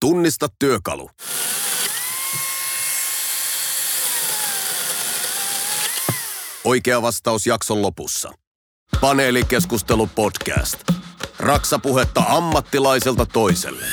Tunnista työkalu. Oikea vastaus jakson lopussa. Paneelikeskustelu podcast. Raksapuhetta ammattilaiselta toiselle.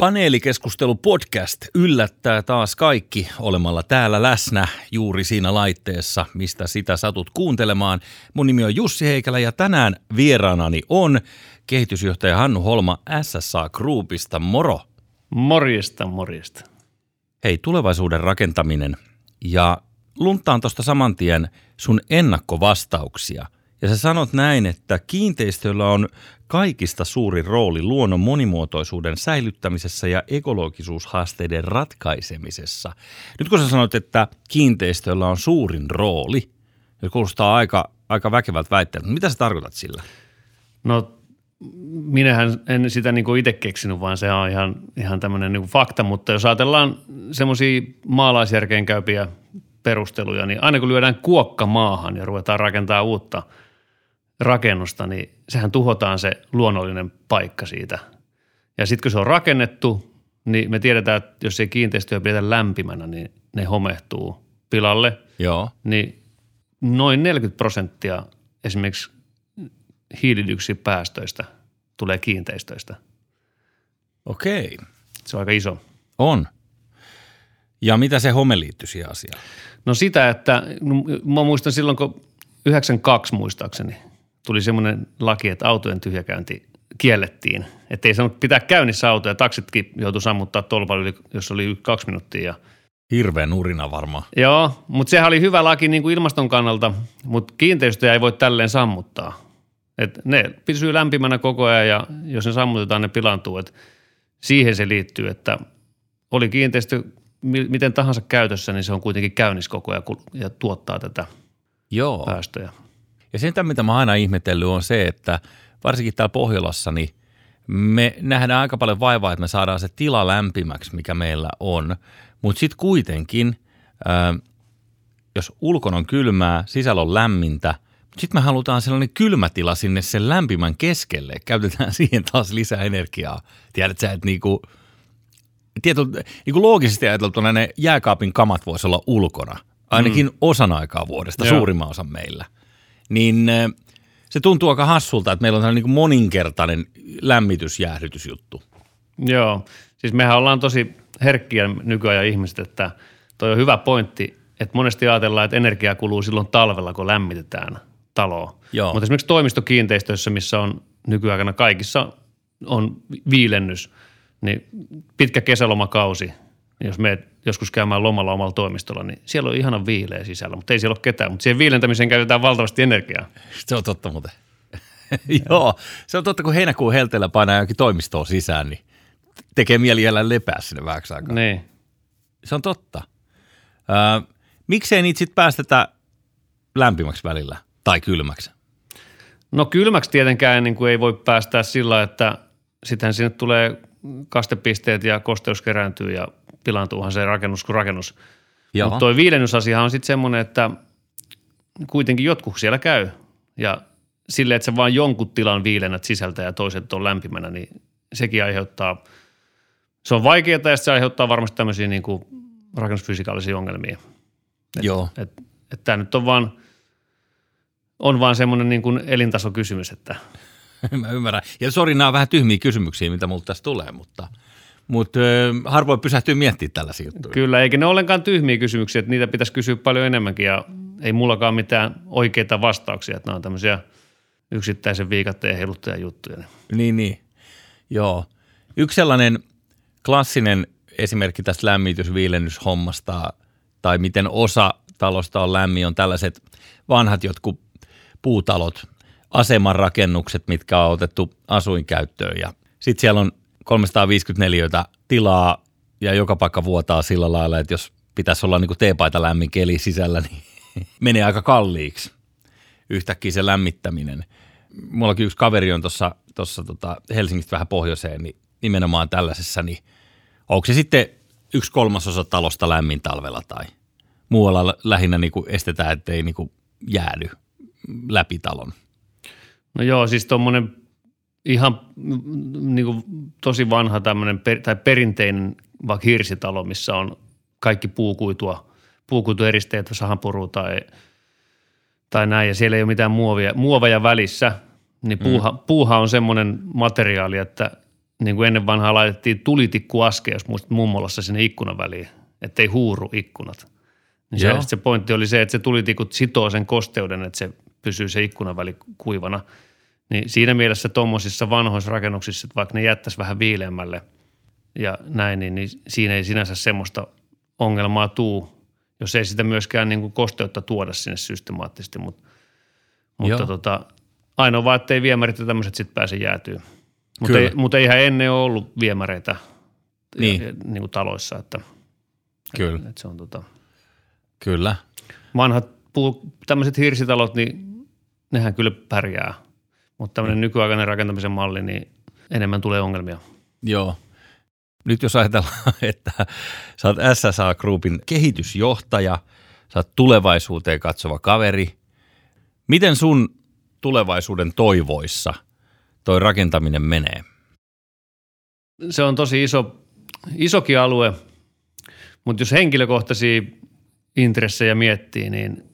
Paneelikeskustelu podcast yllättää taas kaikki olemalla täällä läsnä juuri siinä laitteessa, mistä sitä satut kuuntelemaan. Mun nimi on Jussi Heikelä ja tänään vieraanani on kehitysjohtaja Hannu Holma SSA Groupista. Moro! Morjesta, morjesta. Hei, tulevaisuuden rakentaminen. Ja luntaan tuosta saman tien sun ennakkovastauksia. Ja sä sanot näin, että kiinteistöillä on kaikista suurin rooli luonnon monimuotoisuuden säilyttämisessä ja ekologisuushaasteiden ratkaisemisessa. Nyt kun sä sanoit, että kiinteistöillä on suurin rooli, se kuulostaa aika, aika väkevältä väitteeltä. Mitä sä tarkoitat sillä? No minähän en sitä niin itse keksinyt, vaan se on ihan, ihan tämmöinen niin fakta, mutta jos ajatellaan semmoisia maalaisjärkeen käypiä perusteluja, niin aina kun lyödään kuokka maahan ja ruvetaan rakentaa uutta rakennusta, niin sehän tuhotaan se luonnollinen paikka siitä. Ja sitten kun se on rakennettu, niin me tiedetään, että jos ei kiinteistöä pidetä lämpimänä, niin ne homehtuu pilalle. Joo. Niin noin 40 prosenttia esimerkiksi hiilidioksidipäästöistä tulee kiinteistöistä. Okei. Se on aika iso. On. Ja mitä se home liittyy siihen asiaan? No sitä, että no, mä muistan silloin, kun 92 muistaakseni tuli semmoinen laki, että autojen tyhjäkäynti kiellettiin. Että ei saanut pitää käynnissä autoja. Taksitkin joutui sammuttaa tolpalla, jos oli kaksi minuuttia. Ja Hirveän urina varmaan. Joo, mutta sehän oli hyvä laki niin kuin ilmaston kannalta, mutta kiinteistöjä ei voi tälleen sammuttaa. Et ne pysyy lämpimänä koko ajan ja jos ne sammutetaan, ne pilantuu. Et siihen se liittyy, että oli kiinteistö miten tahansa käytössä, niin se on kuitenkin käynnissä koko ajan ja tuottaa tätä Joo. päästöjä. Ja sen, mitä mä aina ihmetellyt on se, että varsinkin täällä Pohjolassa, niin me nähdään aika paljon vaivaa, että me saadaan se tila lämpimäksi, mikä meillä on. Mutta sitten kuitenkin, jos ulkon on kylmää, sisällä on lämmintä – sitten me halutaan sellainen kylmätila sinne sen lämpimän keskelle. Käytetään siihen taas lisää energiaa. Tiedätkö että niinku, tieto, niinku loogisesti ajateltuna ne jääkaapin kamat voisi olla ulkona. Ainakin mm. osan aikaa vuodesta, Joo. suurimman osan meillä. Niin se tuntuu aika hassulta, että meillä on tällainen niin moninkertainen lämmitysjäähdytysjuttu. Joo, siis mehän ollaan tosi herkkiä nykyajan ihmiset, että toi on hyvä pointti, että monesti ajatellaan, että energia kuluu silloin talvella, kun lämmitetään – taloa. Joo. Mutta esimerkiksi toimistokiinteistöissä, missä on nykyaikana kaikissa on viilennys, niin pitkä kesälomakausi, jos meet joskus käymään lomalla omalla toimistolla, niin siellä on ihana viileä sisällä, mutta ei siellä ole ketään. Mutta siihen viilentämiseen käytetään valtavasti energiaa. Se on totta muuten. Joo, se on totta, kun heinäkuun helteellä painaa jokin toimistoon sisään, niin tekee mieli jälleen lepää sinne vähäksi aikaa. Niin. Se on totta. Öö, miksei niitä sitten päästetä lämpimäksi välillä? tai kylmäksi? No kylmäksi tietenkään niin kuin ei voi päästää sillä, että sitten sinne tulee kastepisteet ja kosteus kerääntyy ja pilaantuuhan se rakennus kuin rakennus. Mutta tuo viilennysasiahan on sitten semmoinen, että kuitenkin jotkut siellä käy ja sille, että sä vaan jonkun tilan viilennät sisältä ja toiset on lämpimänä, niin sekin aiheuttaa, se on vaikeaa ja se aiheuttaa varmasti tämmöisiä niin kuin rakennusfysikaalisia ongelmia. Et, Joo. Että et, tämä nyt on vaan – on vaan semmoinen niin kuin elintasokysymys, että – Mä ymmärrän. Ja sori, nämä on vähän tyhmiä kysymyksiä, mitä multa tässä tulee, mutta, mutta harvoin pysähtyy miettimään tällaisia juttuja. Kyllä, eikä ne ollenkaan tyhmiä kysymyksiä, että niitä pitäisi kysyä paljon enemmänkin ja ei mullakaan mitään oikeita vastauksia, että nämä on tämmöisiä yksittäisen viikatteen heiluttajan juttuja. Niin, niin. Joo. Yksi sellainen klassinen esimerkki tästä lämmitysviilennyshommasta tai miten osa talosta on lämmin on tällaiset vanhat jotkut puutalot, asemanrakennukset, mitkä on otettu asuinkäyttöön ja sitten siellä on 354 tilaa ja joka paikka vuotaa sillä lailla, että jos pitäisi olla niin teepaita lämmin keli sisällä, niin menee aika kalliiksi yhtäkkiä se lämmittäminen. Mullakin yksi kaveri on tuossa tossa tota Helsingistä vähän pohjoiseen, niin nimenomaan tällaisessa, niin onko se sitten yksi kolmasosa talosta lämmin talvella tai muualla lähinnä niin kuin estetään, ettei niin kuin jäädy läpi talon. No joo, siis tuommoinen ihan niin kuin, tosi vanha tämmöinen per, tai perinteinen vaikka hirsitalo, missä on kaikki puukuitua, puukuitueristeet, sahanpuru tai, tai näin, ja siellä ei ole mitään muovia, muoveja välissä, niin mm. puuha, mm. puuha on semmoinen materiaali, että niin kuin ennen vanhaa laitettiin tulitikku aske, jos muistat mummolassa sinne ikkunan väliin, ettei huuru ikkunat. Niin se, se pointti oli se, että se tulitikut sitoo sen kosteuden, että se pysyy se ikkunan väli kuivana. Niin siinä mielessä tuommoisissa vanhoissa rakennuksissa, että vaikka ne jättäisi vähän viileämmälle ja näin, niin, niin siinä ei sinänsä semmoista ongelmaa tuu, jos ei sitä myöskään niin kuin kosteutta tuoda sinne systemaattisesti. Mutta, mutta tota, ainoa vaan, että ei viemärit ja tämmöiset sitten pääse jäätyä. Mutta, ei, mutta eihän ennen ole ollut viemäreitä niin. Ja, niin kuin taloissa, että, Kyllä. Että, että se on tota, Kyllä. Vanhat puu, tämmöiset hirsitalot, niin nehän kyllä pärjää, mutta tämmöinen mm. nykyaikainen rakentamisen malli, niin enemmän tulee ongelmia. Joo. Nyt jos ajatellaan, että sä oot SSA Groupin kehitysjohtaja, sä oot tulevaisuuteen katsova kaveri. Miten sun tulevaisuuden toivoissa toi rakentaminen menee? Se on tosi iso, isokin alue, mutta jos henkilökohtaisia intressejä miettii, niin,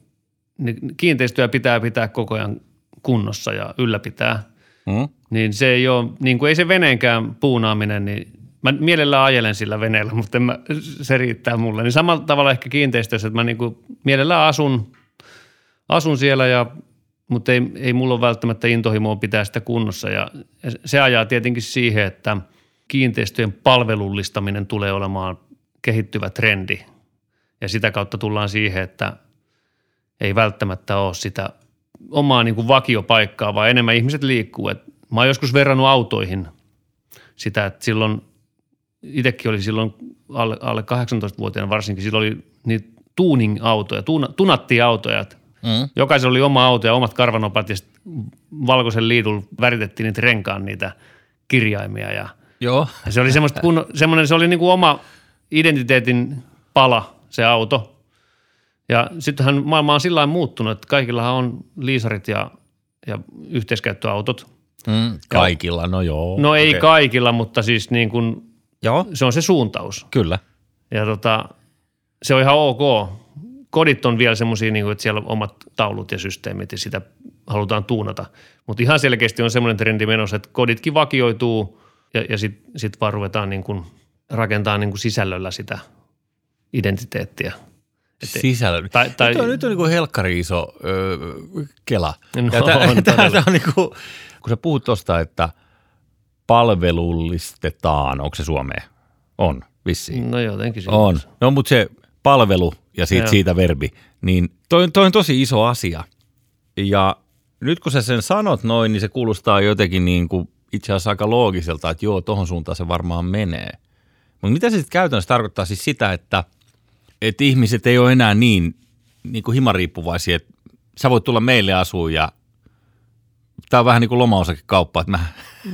niin kiinteistöjä pitää pitää koko ajan kunnossa ja ylläpitää. Mm. Niin se ei ole, niin kuin ei se veneenkään puunaaminen, niin mä mielellään ajelen sillä veneellä, mutta mä, se riittää mulle. Niin samalla tavalla ehkä kiinteistöissä, että mä niin kuin mielellään asun, asun siellä ja mutta ei, ei mulla ole välttämättä intohimoa pitää sitä kunnossa ja se ajaa tietenkin siihen, että kiinteistöjen palvelullistaminen tulee olemaan kehittyvä trendi ja sitä kautta tullaan siihen, että ei välttämättä ole sitä omaa niin kuin vakiopaikkaa, vaan enemmän ihmiset liikkuu. Et mä oon joskus verrannut autoihin sitä, että silloin itsekin oli silloin alle, alle 18-vuotiaana varsinkin, silloin oli niitä tuning-autoja, tuna, tunattiin autoja. Mm. Jokaisella oli oma auto ja omat karvanopat ja valkoisen liidun väritettiin niitä renkaan niitä kirjaimia. Ja, Joo. ja se oli semmoista kun, semmoinen, se oli niin kuin oma identiteetin pala se auto. Ja sittenhän maailma on sillä muuttunut, että kaikillahan on liisarit ja, ja yhteiskäyttöautot. Mm, kaikilla, no joo. No ei okay. kaikilla, mutta siis niin kuin, joo. se on se suuntaus. Kyllä. Ja tota, se on ihan ok. Kodit on vielä semmoisia, niin että siellä on omat taulut ja systeemit ja sitä halutaan tuunata. Mutta ihan selkeästi on semmoinen trendi menossa, että koditkin vakioituu ja, ja sitten sit vaan ruvetaan niin kuin rakentaa niin kuin sisällöllä sitä identiteettiä. Että, Sisällön. Tai, tai, nyt on, nyt on niin kuin helkkari iso öö, kela. No, ja tämä, on, tämä, tämä on niin kuin, kun sä puhut tuosta, että palvelullistetaan, onko se Suomeen? On, vissiin. No jotenkin. On. No mutta se palvelu ja siitä, siitä verbi, niin toi, toi on tosi iso asia. Ja nyt kun sä sen sanot noin, niin se kuulostaa jotenkin niin kuin itse asiassa aika loogiselta, että joo, tohon suuntaan se varmaan menee. Mutta mitä se sitten käytännössä tarkoittaa siis sitä, että – että ihmiset ei ole enää niin, niin kuin himariippuvaisia, että sä voit tulla meille asuun ja tämä on vähän niin kuin lomaosakekauppa, että mä,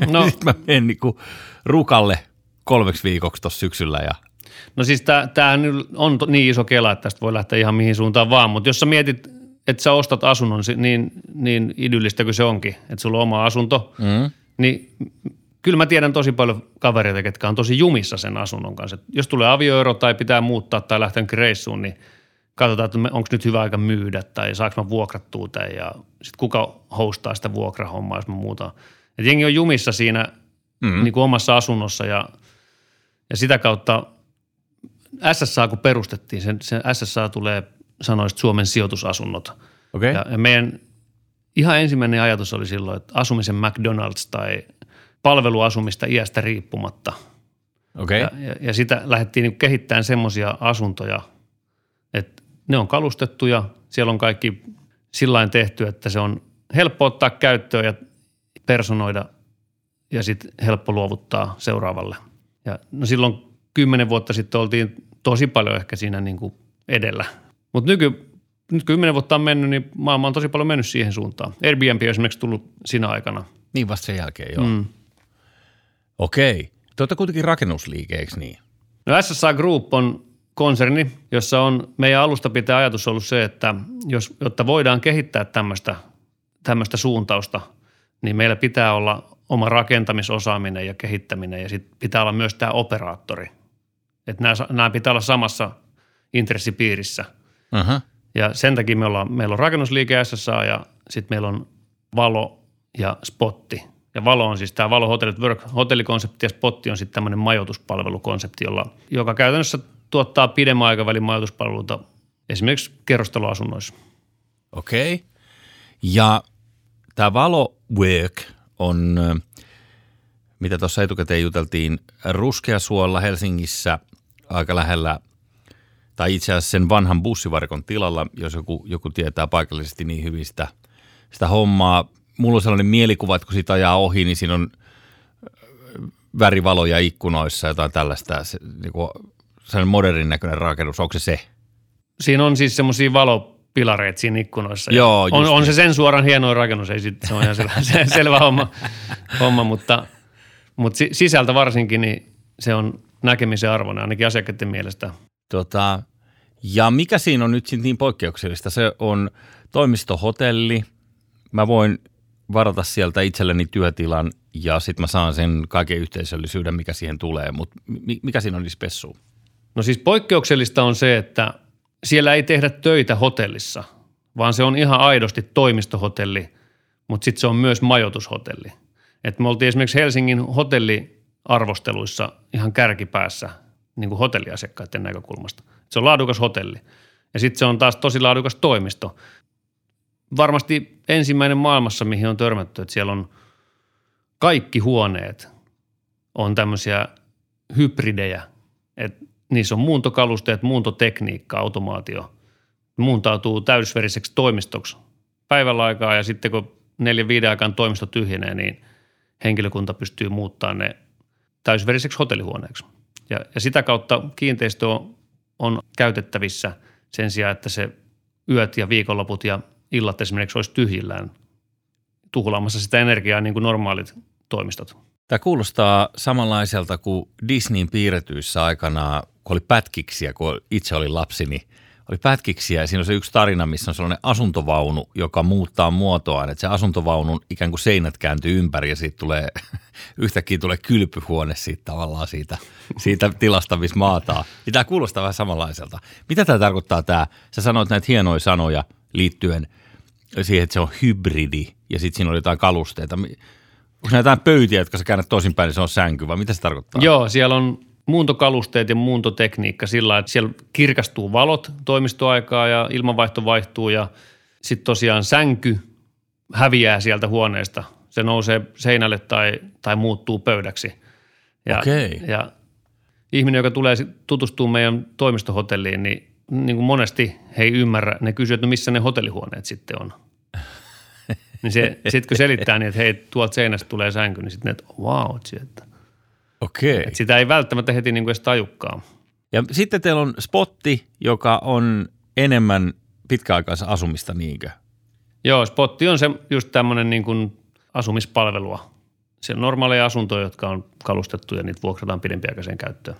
no. mä menen niin kuin rukalle kolmeksi viikoksi tuossa syksyllä ja No siis tämähän on niin iso kela, että tästä voi lähteä ihan mihin suuntaan vaan, mutta jos sä mietit, että sä ostat asunnon niin, niin idyllistä kuin se onkin, että sulla on oma asunto, mm. niin kyllä mä tiedän tosi paljon kavereita, ketkä on tosi jumissa sen asunnon kanssa. Et jos tulee avioero tai pitää muuttaa tai lähteä reissuun, niin katsotaan, että onko nyt hyvä aika myydä tai saanko mä vuokrattua tai ja sitten kuka hostaa sitä vuokrahommaa, jos mä muuta. Et jengi on jumissa siinä mm-hmm. niin kuin omassa asunnossa ja, ja sitä kautta SSA kun perustettiin, sen, sen SSA tulee sanoista Suomen sijoitusasunnot. Okay. Ja, ja meidän ihan ensimmäinen ajatus oli silloin, että asumisen McDonald's tai – palveluasumista iästä riippumatta. Okay. Ja, ja, ja sitä lähdettiin niin kehittämään semmoisia asuntoja, että ne on kalustettuja, siellä on kaikki sillä tehty, että se on helppo ottaa käyttöön ja personoida ja sitten helppo luovuttaa seuraavalle. Ja no silloin kymmenen vuotta sitten oltiin tosi paljon ehkä siinä niin kuin edellä. Mutta nyky, nyt kymmenen vuotta on mennyt, niin maailma on tosi paljon mennyt siihen suuntaan. Airbnb on esimerkiksi tullut siinä aikana. Niin vasta sen jälkeen, joo. Mm. Okei. Te olette kuitenkin rakennusliike, eikö niin? No SSA Group on konserni, jossa on meidän alusta pitää ajatus ollut se, että jos, jotta voidaan kehittää tämmöistä, tämmöistä suuntausta, niin meillä pitää olla oma rakentamisosaaminen ja kehittäminen ja sitten pitää olla myös tämä operaattori. Että nämä, nämä pitää olla samassa intressipiirissä. Uh-huh. Ja sen takia me ollaan, meillä on rakennusliike SSA ja sitten meillä on valo ja spotti. Ja valo on siis tämä valo hotellit work hotellikonsepti ja spotti on sitten tämmöinen majoituspalvelukonsepti, jolla, joka käytännössä tuottaa pidemmän aikavälin majoituspalveluita esimerkiksi kerrostaloasunnoissa. Okei. Okay. Ja tämä valo work on, mitä tuossa etukäteen juteltiin, Ruskeasuolla Helsingissä aika lähellä – tai itse asiassa sen vanhan bussivarkon tilalla, jos joku, joku tietää paikallisesti niin hyvin sitä, sitä hommaa. Mulla on sellainen mielikuva, että kun siitä ajaa ohi, niin siinä on värivaloja ikkunoissa, jotain tällaista, se, niin kuin, sellainen modernin näköinen rakennus. Onko se se? Siinä on siis semmoisia valopilareita siinä ikkunoissa. Joo, on, on, se sen suoran hieno rakennus, ei sit, se on ihan selvä, selvä homma, homma, mutta, mutta sisältä varsinkin niin se on näkemisen arvona ainakin asiakkaiden mielestä. Tota, ja mikä siinä on nyt niin poikkeuksellista? Se on toimistohotelli. Mä voin varata sieltä itselleni työtilan ja sitten mä saan sen kaiken yhteisöllisyyden, mikä siihen tulee. Mutta mikä siinä on spessu? No siis poikkeuksellista on se, että siellä ei tehdä töitä hotellissa, vaan se on ihan aidosti toimistohotelli, mutta sitten se on myös majoitushotelli. Et me oltiin esimerkiksi Helsingin hotelliarvosteluissa ihan kärkipäässä niin kuin hotelliasiakkaiden näkökulmasta. Se on laadukas hotelli. Ja sitten se on taas tosi laadukas toimisto. Varmasti ensimmäinen maailmassa, mihin on törmätty, että siellä on kaikki huoneet on tämmöisiä hybridejä. Että niissä on muuntokalusteet, muuntotekniikka, automaatio. Muuntautuu täysveriseksi toimistoksi päivällä aikaa ja sitten kun neljän viiden aikaan toimisto tyhjenee, niin henkilökunta pystyy muuttamaan ne täysveriseksi hotellihuoneeksi. Ja, ja sitä kautta kiinteistö on, on käytettävissä sen sijaan, että se yöt ja viikonloput ja illat esimerkiksi olisi tyhjillään tuhlaamassa sitä energiaa niin kuin normaalit toimistot. Tämä kuulostaa samanlaiselta kuin Disneyn piirretyissä aikana, kun oli pätkiksiä, kun itse olin lapsi, niin oli pätkiksiä ja siinä on se yksi tarina, missä on sellainen asuntovaunu, joka muuttaa muotoaan, että se asuntovaunun ikään kuin seinät kääntyy ympäri ja siitä tulee, yhtäkkiä tulee kylpyhuone siitä tavallaan siitä, siitä tilasta, missä maataa. Ja tämä kuulostaa vähän samanlaiselta. Mitä tämä tarkoittaa tämä? Sä sanoit näitä hienoja sanoja liittyen siihen, että se on hybridi ja sitten siinä on jotain kalusteita. Onko näitä jotain pöytiä, jotka sä käännät toisinpäin, niin se on sänky vai mitä se tarkoittaa? Joo, siellä on muuntokalusteet ja muuntotekniikka sillä että siellä kirkastuu valot toimistoaikaa ja ilmanvaihto vaihtuu ja sitten tosiaan sänky häviää sieltä huoneesta. Se nousee seinälle tai, tai muuttuu pöydäksi. Ja, okay. ja ihminen, joka tulee tutustuu meidän toimistohotelliin, niin, niin kuin monesti he ei ymmärrä. Ne kysyvät, että no missä ne hotellihuoneet sitten on. niin se, sitten kun selittää niin, että hei, tuolta seinästä tulee sänky, niin sitten ne, että wow, että Okei. Et sitä ei välttämättä heti niin kuin edes tajukkaan. Ja sitten teillä on spotti, joka on enemmän pitkäaikaisen asumista, niinkö? Joo, spotti on se just tämmöinen niin kuin asumispalvelua. Se on normaaleja asuntoja, jotka on kalustettu ja niitä vuokrataan pidempiaikaiseen käyttöön.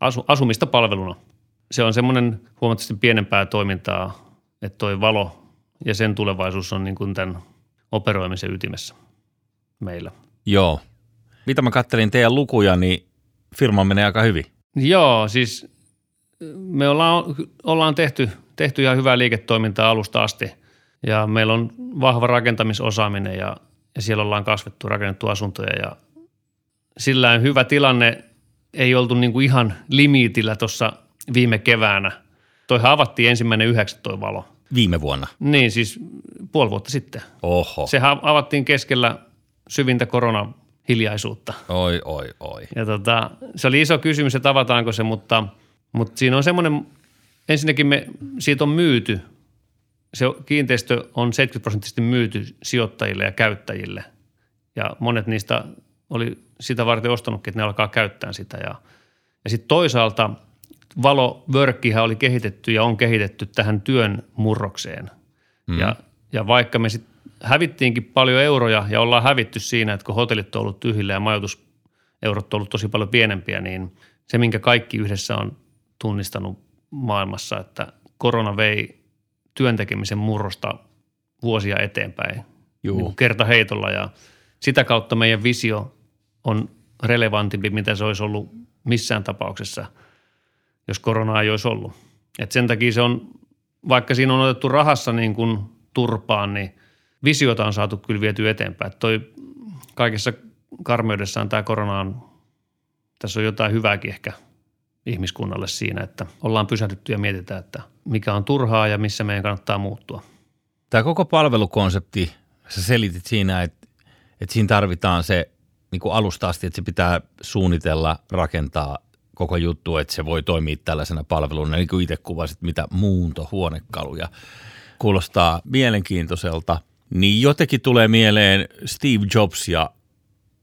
Asu, asumista palveluna. Se on semmoinen huomattavasti pienempää toimintaa, että toi valo ja sen tulevaisuus on niin kuin tämän operoimisen ytimessä meillä. Joo, mitä mä kattelin teidän lukuja, niin firma menee aika hyvin. Joo, siis me ollaan, ollaan tehty, tehty ihan hyvää liiketoimintaa alusta asti ja meillä on vahva rakentamisosaaminen ja, ja siellä ollaan kasvettu, rakennettu asuntoja ja sillä hyvä tilanne ei oltu niin kuin ihan limitillä tuossa viime keväänä. Toihan avattiin ensimmäinen yhdeksäs toi valo. Viime vuonna? Niin, siis puoli vuotta sitten. Oho. Sehän avattiin keskellä syvintä korona hiljaisuutta. Oi, oi, oi. Ja tota, se oli iso kysymys, että avataanko se, mutta, mutta siinä on semmoinen, ensinnäkin me, siitä on myyty, se kiinteistö on 70 prosenttisesti myyty sijoittajille ja käyttäjille. Ja monet niistä oli sitä varten ostanutkin, että ne alkaa käyttää sitä. Ja, ja sitten toisaalta valovörkkihän oli kehitetty ja on kehitetty tähän työn murrokseen. Mm. Ja, ja vaikka me sitten hävittiinkin paljon euroja ja ollaan hävitty siinä, että kun hotellit on ollut tyhjillä ja majoituseurot on ollut tosi paljon pienempiä, niin se, minkä kaikki yhdessä on tunnistanut maailmassa, että korona vei työntekemisen murrosta vuosia eteenpäin. niin kertaheitolla ja sitä kautta meidän visio on relevantimpi, mitä se olisi ollut missään tapauksessa, jos koronaa ei olisi ollut. Et sen takia se on, vaikka siinä on otettu rahassa niin kuin turpaan, niin visiota on saatu kyllä viety eteenpäin. Et toi kaikessa karmeudessaan tämä korona on, tässä on jotain hyvääkin ehkä ihmiskunnalle siinä, että ollaan pysähdytty ja mietitään, että mikä on turhaa ja missä meidän kannattaa muuttua. Tämä koko palvelukonsepti, sä selitit siinä, että, että siinä tarvitaan se niin kuin alusta asti, että se pitää suunnitella, rakentaa koko juttu, että se voi toimia tällaisena palveluna, niin kuin itse kuvasit, mitä muuntohuonekaluja kuulostaa mielenkiintoiselta, niin jotenkin tulee mieleen Steve Jobs ja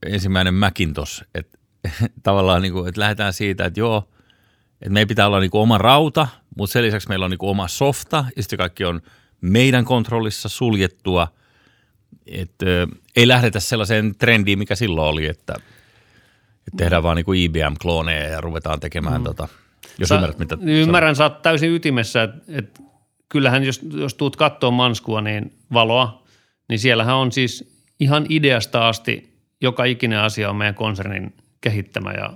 ensimmäinen Macintosh, että tavallaan niin kuin, että lähdetään siitä, että joo, että meidän pitää olla niin kuin oma rauta, mutta sen lisäksi meillä on niin kuin oma softa ja sitten kaikki on meidän kontrollissa suljettua, että ei lähdetä sellaiseen trendiin, mikä silloin oli, että, että tehdään vaan niin kuin IBM-klooneja ja ruvetaan tekemään mm. tota, jos Sä, ymmärrät, mitä Ymmärrän, sä oot täysin ytimessä, että, että kyllähän jos, jos tuut katsoa Manskua, niin valoa, niin siellähän on siis ihan ideasta asti joka ikinen asia on meidän konsernin kehittämä ja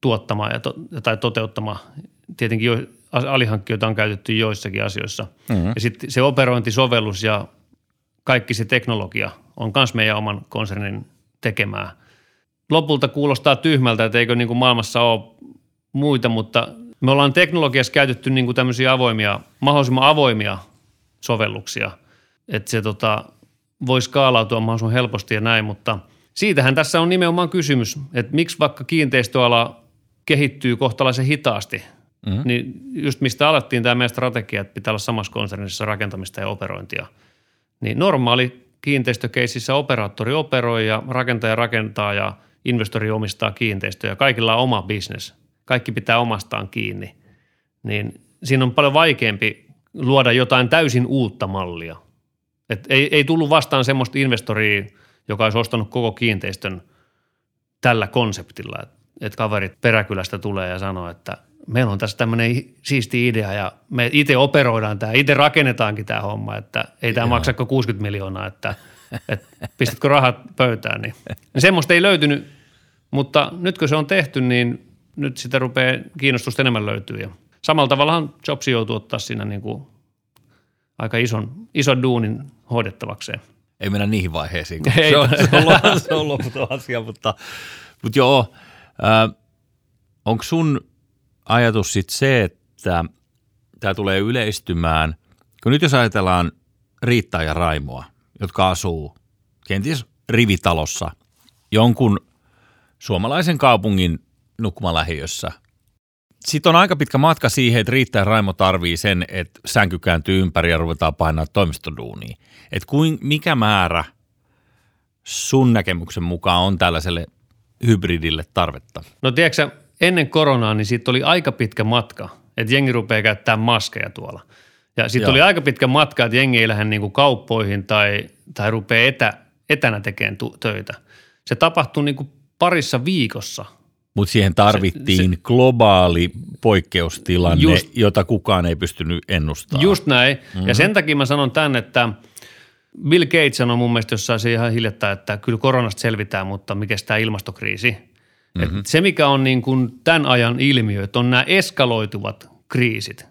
tuottama ja to, tai toteuttama. Tietenkin jo, alihankkijoita on käytetty joissakin asioissa. Mm-hmm. Ja sitten se operointisovellus ja kaikki se teknologia on myös meidän oman konsernin tekemää. Lopulta kuulostaa tyhmältä, että eikö niin kuin maailmassa ole muita, mutta me ollaan teknologiassa käytetty niin kuin tämmöisiä avoimia, mahdollisimman avoimia sovelluksia, että se tota, voi skaalautua mahdollisimman helposti ja näin, mutta siitähän tässä on nimenomaan kysymys, että miksi vaikka kiinteistöala kehittyy kohtalaisen hitaasti, mm-hmm. niin just mistä alettiin tämä meidän strategia, että pitää olla samassa konsernissa rakentamista ja operointia, niin normaali kiinteistökeississä operaattori operoi ja rakentaja rakentaa ja investori omistaa kiinteistöjä. Kaikilla on oma bisnes. Kaikki pitää omastaan kiinni. Niin siinä on paljon vaikeampi luoda jotain täysin uutta mallia. Et ei, ei tullut vastaan semmoista investoria, joka olisi ostanut koko kiinteistön tällä konseptilla, että et kaverit peräkylästä tulee ja sanoo, että meillä on tässä tämmöinen siisti idea ja me itse operoidaan tämä, itse rakennetaankin tämä homma, että ei tämä maksa 60 miljoonaa, että, että pistätkö rahat pöytään. Niin. niin semmoista ei löytynyt, mutta nyt kun se on tehty, niin nyt sitä rupeaa kiinnostusta enemmän löytyy ja samalla tavallahan Jobs joutuu ottaa siinä niin kuin aika ison, ison duunin hoidettavakseen. Ei mennä niihin vaiheisiin, Ei. se on, se on, se on loputon asia, mutta, mutta joo, äh, onko sun ajatus sitten se, että tämä tulee yleistymään, kun nyt jos ajatellaan Riittaa ja Raimoa, jotka asuu kenties rivitalossa jonkun suomalaisen kaupungin nukkumalähiössä. Sitten on aika pitkä matka siihen, että Riitta ja Raimo tarvii sen, että sänky kääntyy ympäri ja ruvetaan painaa toimistoduunia. Että kuin, mikä määrä sun näkemyksen mukaan on tällaiselle hybridille tarvetta? No tiedätkö ennen koronaa, niin siitä oli aika pitkä matka, että jengi rupeaa käyttämään maskeja tuolla. Ja sitten oli aika pitkä matka, että jengi ei lähde niinku kauppoihin tai, tai rupeaa etä, etänä tekemään tu- töitä. Se tapahtui niinku parissa viikossa. Mutta siihen tarvittiin se, se, globaali poikkeustilanne, just, jota kukaan ei pystynyt ennustamaan. Just näin. Mm-hmm. Ja sen takia mä sanon tämän, että Bill Gates sanoi mun mielestä jossain ihan hiljattain, että kyllä koronasta selvitään, mutta mikä tämä ilmastokriisi – Mm-hmm. Et se, mikä on niin kuin tämän ajan ilmiö, että on nämä eskaloituvat kriisit.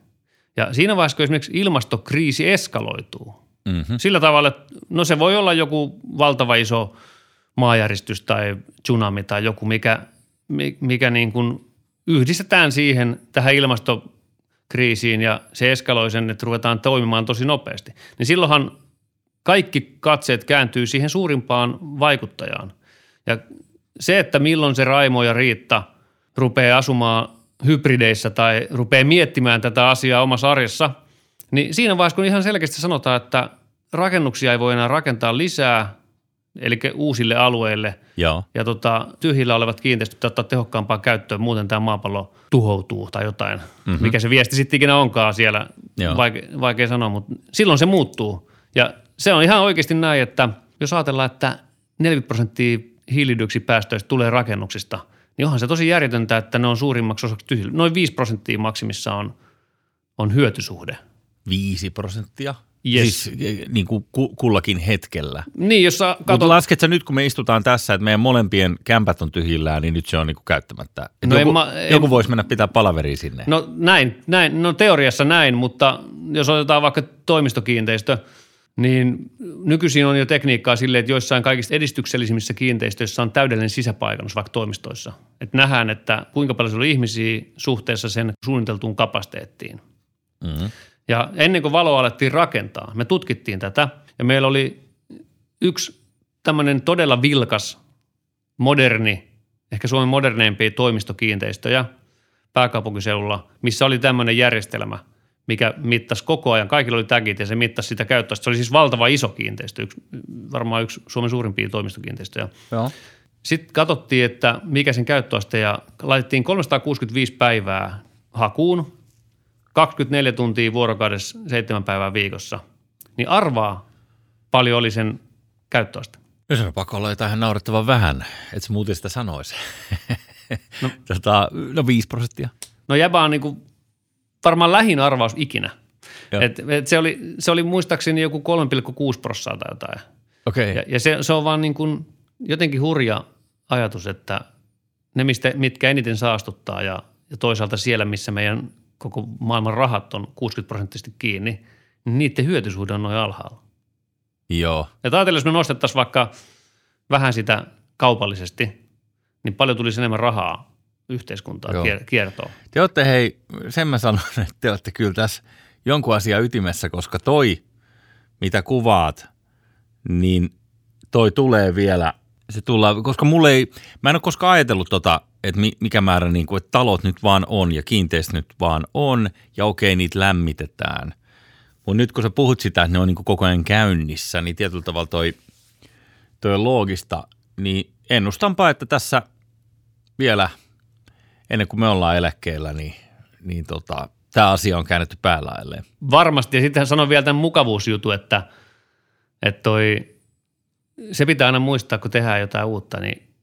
Ja siinä vaiheessa, kun esimerkiksi ilmastokriisi eskaloituu, mm-hmm. sillä tavalla, että no se voi olla joku valtava iso maajäristys tai tsunami tai joku, mikä, mikä niin kuin yhdistetään siihen tähän ilmastokriisiin ja se eskaloi sen, että ruvetaan toimimaan tosi nopeasti. Niin silloinhan kaikki katseet kääntyy siihen suurimpaan vaikuttajaan. Ja se, että milloin se Raimo ja Riitta rupeaa asumaan hybrideissä tai rupeaa miettimään tätä asiaa omassa arjessa, niin siinä vaiheessa, kun ihan selkeästi sanotaan, että rakennuksia ei voi enää rakentaa lisää, eli uusille alueille, Joo. ja tota, tyhjillä olevat kiinteistöt ottaa tehokkaampaa käyttöön, muuten tämä maapallo tuhoutuu tai jotain. Mm-hmm. Mikä se viesti sitten ikinä onkaan siellä, vaikea, vaikea sanoa, mutta silloin se muuttuu. Ja se on ihan oikeasti näin, että jos ajatellaan, että 40 prosenttia hiilidioksipäästöistä tulee rakennuksista, niin onhan se tosi järjetöntä, että ne on suurimmaksi osaksi tyhjillä. Noin 5 prosenttia maksimissa on, on hyötysuhde. 5 prosenttia? Yes. Siis niin kuin kullakin hetkellä. Niin, jos katot... Mutta lasketko nyt, kun me istutaan tässä, että meidän molempien kämpät on tyhjillään, niin nyt se on niin kuin käyttämättä. No joku, mä, en... joku voisi mennä pitää palaveriin sinne. No näin, näin, no teoriassa näin, mutta jos otetaan vaikka toimistokiinteistö, niin nykyisin on jo tekniikkaa sille, että joissain kaikista edistyksellisimmissä kiinteistöissä on täydellinen sisäpaikannus vaikka toimistoissa. Että nähdään, että kuinka paljon siellä on ihmisiä suhteessa sen suunniteltuun kapasiteettiin. Mm-hmm. Ja ennen kuin valoa alettiin rakentaa, me tutkittiin tätä ja meillä oli yksi tämmöinen todella vilkas, moderni, ehkä Suomen moderneimpia toimistokiinteistöjä pääkaupunkiseudulla, missä oli tämmöinen järjestelmä, mikä mittasi koko ajan. Kaikilla oli tagit ja se mittasi sitä käyttöä. Se oli siis valtava iso kiinteistö, yksi, varmaan yksi Suomen suurimpia toimistokiinteistöjä. Joo. Sitten katsottiin, että mikä sen käyttöaste ja laitettiin 365 päivää hakuun 24 tuntia vuorokaudessa, seitsemän päivää viikossa, niin arvaa paljon oli sen käyttöaste. No se on pakko olla jotain naurettavan vähän, että se muuten sitä sanoisi. No, tota, no 5 prosenttia. No jäbä on niinku varmaan lähin arvaus ikinä. Et, et se, oli, se oli muistaakseni joku 3,6 prosenttia tai jotain. Okay. Ja, ja se, se on vaan niin kuin jotenkin hurja ajatus, että ne, mistä, mitkä eniten saastuttaa ja, ja toisaalta siellä, missä meidän koko maailman rahat on 60 prosenttisesti kiinni, niin niiden hyötysuhde on noin alhaalla. Joo. Ja ajatellen, jos me nostettaisiin vaikka vähän sitä kaupallisesti, niin paljon tulisi enemmän rahaa yhteiskuntaa Joo. kiertoon. Te olette, hei, sen mä sanon, että te olette kyllä tässä jonkun asian ytimessä, koska toi, mitä kuvaat, niin toi tulee vielä, se tullaan, koska mulle ei, mä en ole koskaan ajatellut tota että mikä määrä, niin kuin, että talot nyt vaan on ja kiinteistö nyt vaan on ja okei, niitä lämmitetään. Mutta nyt kun sä puhut sitä, että ne on niin kuin koko ajan käynnissä, niin tietyllä tavalla toi, toi on loogista, niin ennustanpa, että tässä vielä ennen kuin me ollaan eläkkeellä, niin, niin tota, tämä asia on käännetty päälailleen. Varmasti, ja sitten sanon vielä tämän mukavuusjutu, että, että toi, se pitää aina muistaa, kun tehdään jotain uutta, niin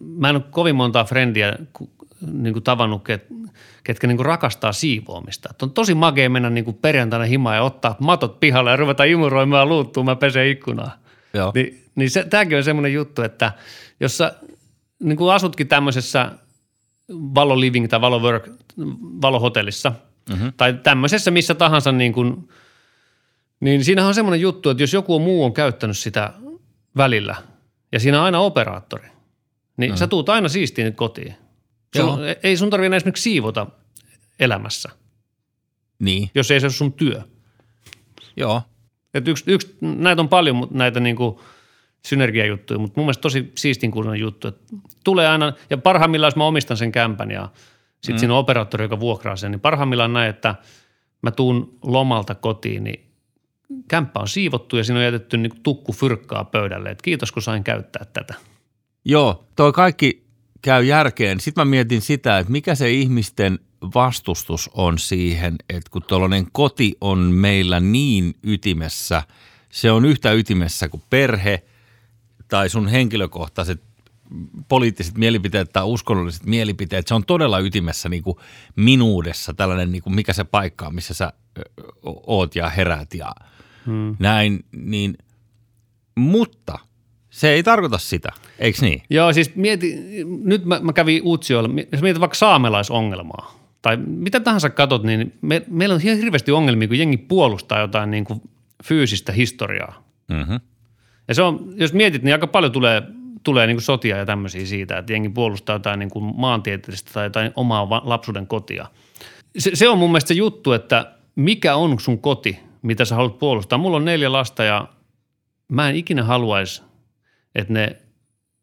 mä en ole kovin montaa frendiä niin kuin tavannut, ket, ketkä niin kuin rakastaa siivoamista. Et on tosi makea mennä niin kuin perjantaina himaan ja ottaa matot pihalle ja ruveta imuroimaan luuttuun, mä pesen ikkunaa. Joo. Ni, niin se, tämäkin on semmoinen juttu, että jos sä niin kuin asutkin tämmöisessä Valo Living tai Valo Work, Valo Hotellissa mm-hmm. tai tämmöisessä missä tahansa niin kuin, niin siinähän on semmoinen juttu, että jos joku muu on käyttänyt sitä välillä ja siinä on aina operaattori, niin mm. sä tuut aina siistiin kotiin. Sun, ei sun tarvitse esimerkiksi siivota elämässä. Niin. Jos ei se ole sun työ. Joo. Et yksi, yksi, näitä on paljon näitä niinku synergiajuttuja, mutta mun mielestä tosi siistin kuulunen juttu. Että tulee aina, ja parhaimmillaan jos mä omistan sen kämpän ja sitten mm. siinä on operaattori, joka vuokraa sen, niin parhaimmillaan näin, että mä tuun lomalta kotiin, niin kämppä on siivottu ja siinä on jätetty niin tukku fyrkkaa pöydälle, että kiitos kun sain käyttää tätä. Joo, toi kaikki käy järkeen. Sitten mä mietin sitä, että mikä se ihmisten vastustus on siihen, että kun tuollainen koti on meillä niin ytimessä, se on yhtä ytimessä kuin perhe tai sun henkilökohtaiset poliittiset mielipiteet tai uskonnolliset mielipiteet, se on todella ytimessä niin kuin minuudessa tällainen, niin kuin mikä se paikka on, missä sä oot ja herät ja hmm. näin, niin, mutta – se ei tarkoita sitä, eikö niin? Joo, siis mieti, nyt mä, mä kävin Uutsioilla, jos mietit vaikka saamelaisongelmaa, tai mitä tahansa katot, niin me, meillä on hirveästi ongelmia, kun jengi puolustaa jotain niin kuin fyysistä historiaa. Mm-hmm. Ja se on, jos mietit, niin aika paljon tulee, tulee niin kuin sotia ja tämmöisiä siitä, että jengi puolustaa jotain niin kuin maantieteellistä tai jotain omaa lapsuuden kotia. Se, se on mun mielestä se juttu, että mikä on sun koti, mitä sä haluat puolustaa. Mulla on neljä lasta ja mä en ikinä haluaisi että ne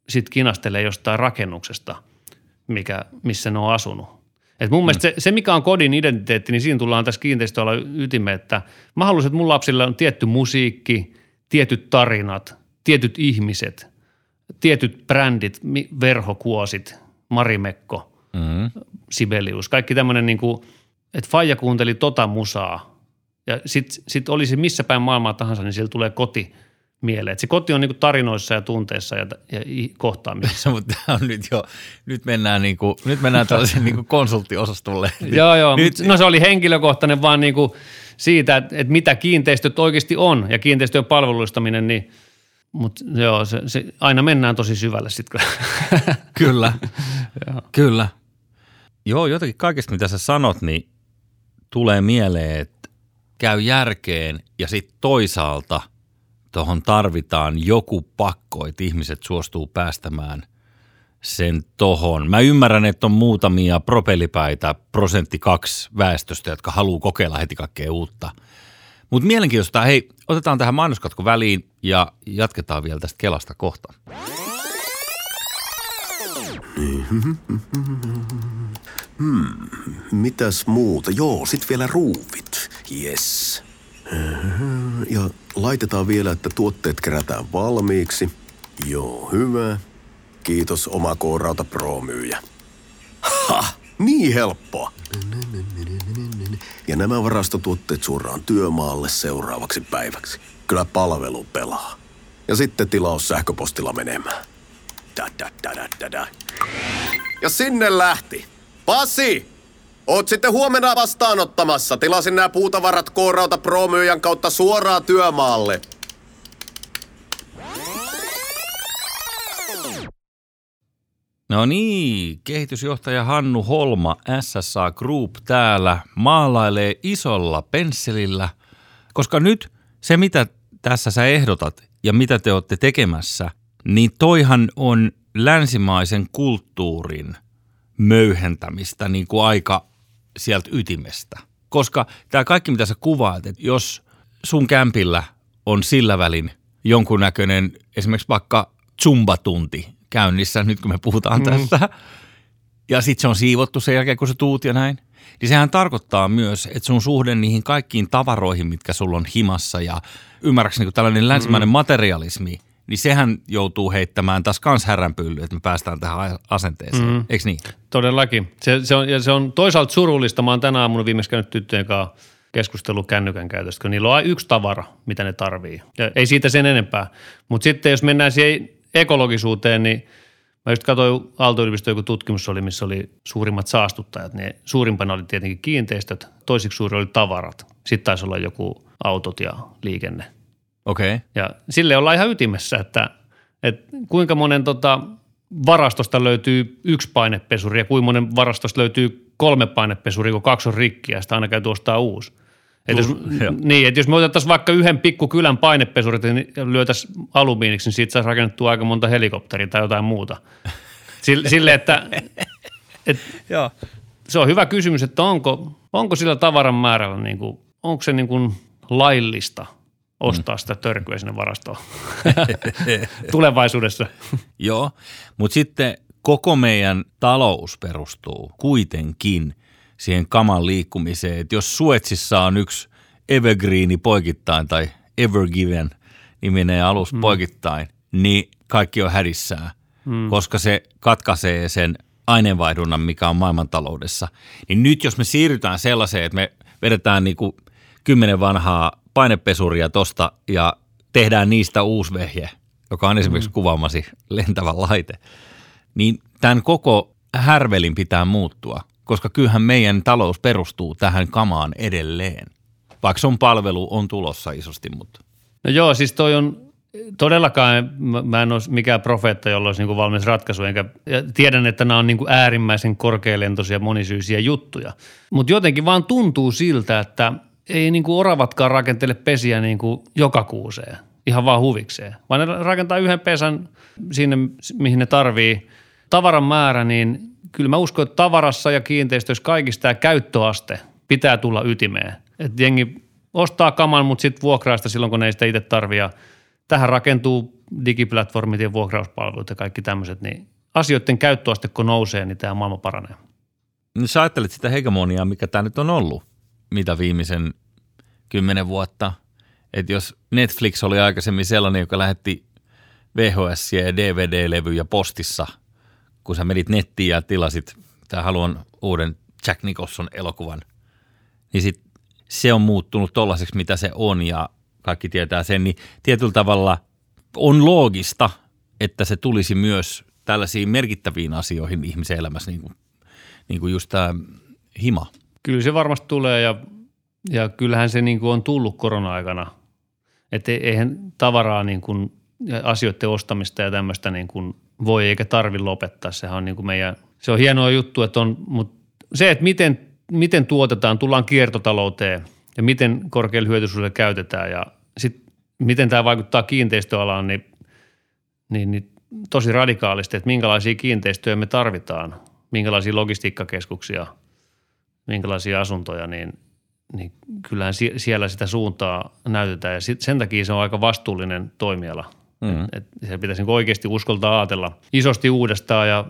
sitten kinastelee jostain rakennuksesta, mikä, missä ne on asunut. Et mun mm. mielestä se, se, mikä on kodin identiteetti, niin siinä tullaan tässä kiinteistöllä ytime, että mä haluaisin, että mun lapsilla on tietty musiikki, tietyt tarinat, tietyt ihmiset, tietyt brändit, verhokuosit, Marimekko, mm. Sibelius, kaikki tämmöinen niin kuin, että Faija kuunteli tota musaa ja sitten sit olisi missä päin maailmaa tahansa, niin siellä tulee koti – mieleen. Et se koti on niin kuin tarinoissa ja tunteissa ja, ja kohtaamisissa. Mutta on nyt jo, nyt mennään, niin kuin, nyt mennään tällaisen niin konsulttiosastolle. joo, joo. Nyt. No se oli henkilökohtainen vaan niin kuin siitä, että, että mitä kiinteistöt oikeasti on ja kiinteistöjen palveluistaminen, niin mutta joo, se, se, aina mennään tosi syvälle sitten kyllä. Kyllä, kyllä. Joo, jotenkin kaikesta mitä sä sanot, niin tulee mieleen, että käy järkeen ja sitten toisaalta tuohon tarvitaan joku pakko, että ihmiset suostuu päästämään sen tohon. Mä ymmärrän, että on muutamia propellipäitä, prosentti kaksi väestöstä, jotka haluaa kokeilla heti kaikkea uutta. Mutta mielenkiintoista, hei, otetaan tähän mainoskatko väliin ja jatketaan vielä tästä Kelasta kohta. Hmm, mitäs muuta? Joo, sit vielä ruuvit. Yes. Ja laitetaan vielä, että tuotteet kerätään valmiiksi. Joo, hyvä. Kiitos oma K-Rauta Pro-myyjä. Ha! Niin helppoa. Ja nämä varastotuotteet suoraan työmaalle seuraavaksi päiväksi. Kyllä palvelu pelaa. Ja sitten tilaus sähköpostilla menemään. Da, da, da, da, da, da. Ja sinne lähti. Pasi! Oot sitten huomenna vastaanottamassa. Tilasin nämä puutavarat K-Rauta Pro-myyjän kautta suoraan työmaalle. No niin, kehitysjohtaja Hannu Holma SSA Group täällä maalailee isolla pensselillä, koska nyt se mitä tässä sä ehdotat ja mitä te olette tekemässä, niin toihan on länsimaisen kulttuurin möyhentämistä niin kuin aika sieltä ytimestä. Koska tämä kaikki mitä sä kuvaat, että jos sun kämpillä on sillä välin jonkunnäköinen esimerkiksi vaikka zumbatunti käynnissä, nyt kun me puhutaan mm. tässä, ja sitten se on siivottu sen jälkeen, kun sä tuut ja näin, niin sehän tarkoittaa myös, että sun suhde niihin kaikkiin tavaroihin, mitkä sulla on himassa ja ymmärräkseni niin länsimäinen länsimäinen mm. materialismi, niin sehän joutuu heittämään taas kans häränpyllyä, että me päästään tähän asenteeseen, mm. eikö niin? Todellakin. Se, se, on, ja se on toisaalta surullista. Mä oon tänä aamuna viimeksi käynyt tyttöjen kanssa keskustelu kännykän käytöstä, kun niillä on yksi tavara, mitä ne tarvii. Ja ei siitä sen enempää. Mutta sitten jos mennään siihen ekologisuuteen, niin mä just katsoin aalto joku tutkimus oli, missä oli suurimmat saastuttajat. Ne suurimpana oli tietenkin kiinteistöt, toisiksi suuri oli tavarat. Sitten taisi olla joku autot ja liikenne. Okei. Okay. Ja sille ollaan ihan ytimessä, että, että kuinka monen tota, varastosta löytyy yksi painepesuri ja kuinka monen varastosta löytyy kolme painepesuri, kun kaksi on rikki ja sitä aina käy ostaa uusi. Et jos, niin, että jos me otettaisiin vaikka yhden pikkukylän painepesurit ja niin lyötäisiin alumiiniksi, niin siitä saisi rakennettua aika monta helikopteria tai jotain muuta. Sille, että, että Joo. se on hyvä kysymys, että onko, onko sillä tavaran määrällä, niin kuin, onko se niin kuin laillista ostaa mm. sitä törkyä sinne varastoon tulevaisuudessa. Joo, mutta sitten koko meidän talous perustuu kuitenkin siihen kaman liikkumiseen. Että jos Suetsissa on yksi Evergreeni poikittain tai Evergiven niminen alus mm. poikittain, niin kaikki on hädissään, mm. koska se katkaisee sen aineenvaihdunnan, mikä on maailmantaloudessa. Niin nyt jos me siirrytään sellaiseen, että me vedetään niin kuin kymmenen vanhaa painepesuria tosta ja tehdään niistä uusi vehje, joka on esimerkiksi mm. kuvaamasi lentävä laite, niin tämän koko härvelin pitää muuttua koska kyllähän meidän talous perustuu tähän kamaan edelleen. Vaikka on palvelu on tulossa isosti, mutta. No joo, siis toi on todellakaan, mä en ole mikään profeetta, jolla olisi niin valmis ratkaisu, enkä ja tiedän, että nämä on niin äärimmäisen korkealentoisia monisyisiä juttuja. Mutta jotenkin vaan tuntuu siltä, että ei niin kuin oravatkaan rakentele pesiä niin kuin joka kuuseen, ihan vaan huvikseen, vaan ne rakentaa yhden pesän sinne, mihin ne tarvii. Tavaran määrä, niin kyllä mä uskon, että tavarassa ja kiinteistöissä kaikista tämä käyttöaste pitää tulla ytimeen. Että jengi ostaa kaman, mutta sitten vuokraa sitä silloin, kun ne ei sitä itse tarvitse. Tähän rakentuu digiplatformit ja vuokrauspalvelut ja kaikki tämmöiset, niin asioiden käyttöaste kun nousee, niin tämä maailma paranee. No sä ajattelet sitä hegemoniaa, mikä tämä nyt on ollut, mitä viimeisen kymmenen vuotta. Että jos Netflix oli aikaisemmin sellainen, joka lähetti VHS- ja DVD-levyjä postissa – kun sä menit nettiin ja tilasit, tämä haluan uuden Jack Nicholson elokuvan, niin sit se on muuttunut tollaiseksi, mitä se on ja kaikki tietää sen, niin tietyllä tavalla on loogista, että se tulisi myös tällaisiin merkittäviin asioihin ihmisen elämässä, niin kuin, niin kuin just tämä hima. Kyllä se varmasti tulee ja, ja kyllähän se niin kuin on tullut korona-aikana. Että eihän tavaraa niin kuin, asioiden ostamista ja tämmöistä niin kuin voi eikä tarvi lopettaa. Sehän on niin kuin meidän, se on hienoa juttu, että on, mutta se, että miten, miten tuotetaan, tullaan kiertotalouteen ja miten korkealla hyötyisuudella käytetään ja sitten miten tämä vaikuttaa kiinteistöalaan, niin, niin, niin tosi radikaalisti, että minkälaisia kiinteistöjä me tarvitaan, minkälaisia logistiikkakeskuksia, minkälaisia asuntoja, niin, niin kyllähän siellä sitä suuntaa näytetään ja sit, sen takia se on aika vastuullinen toimiala. Mm. Et, et se pitäisi niin oikeasti uskoltaa ajatella isosti uudestaan ja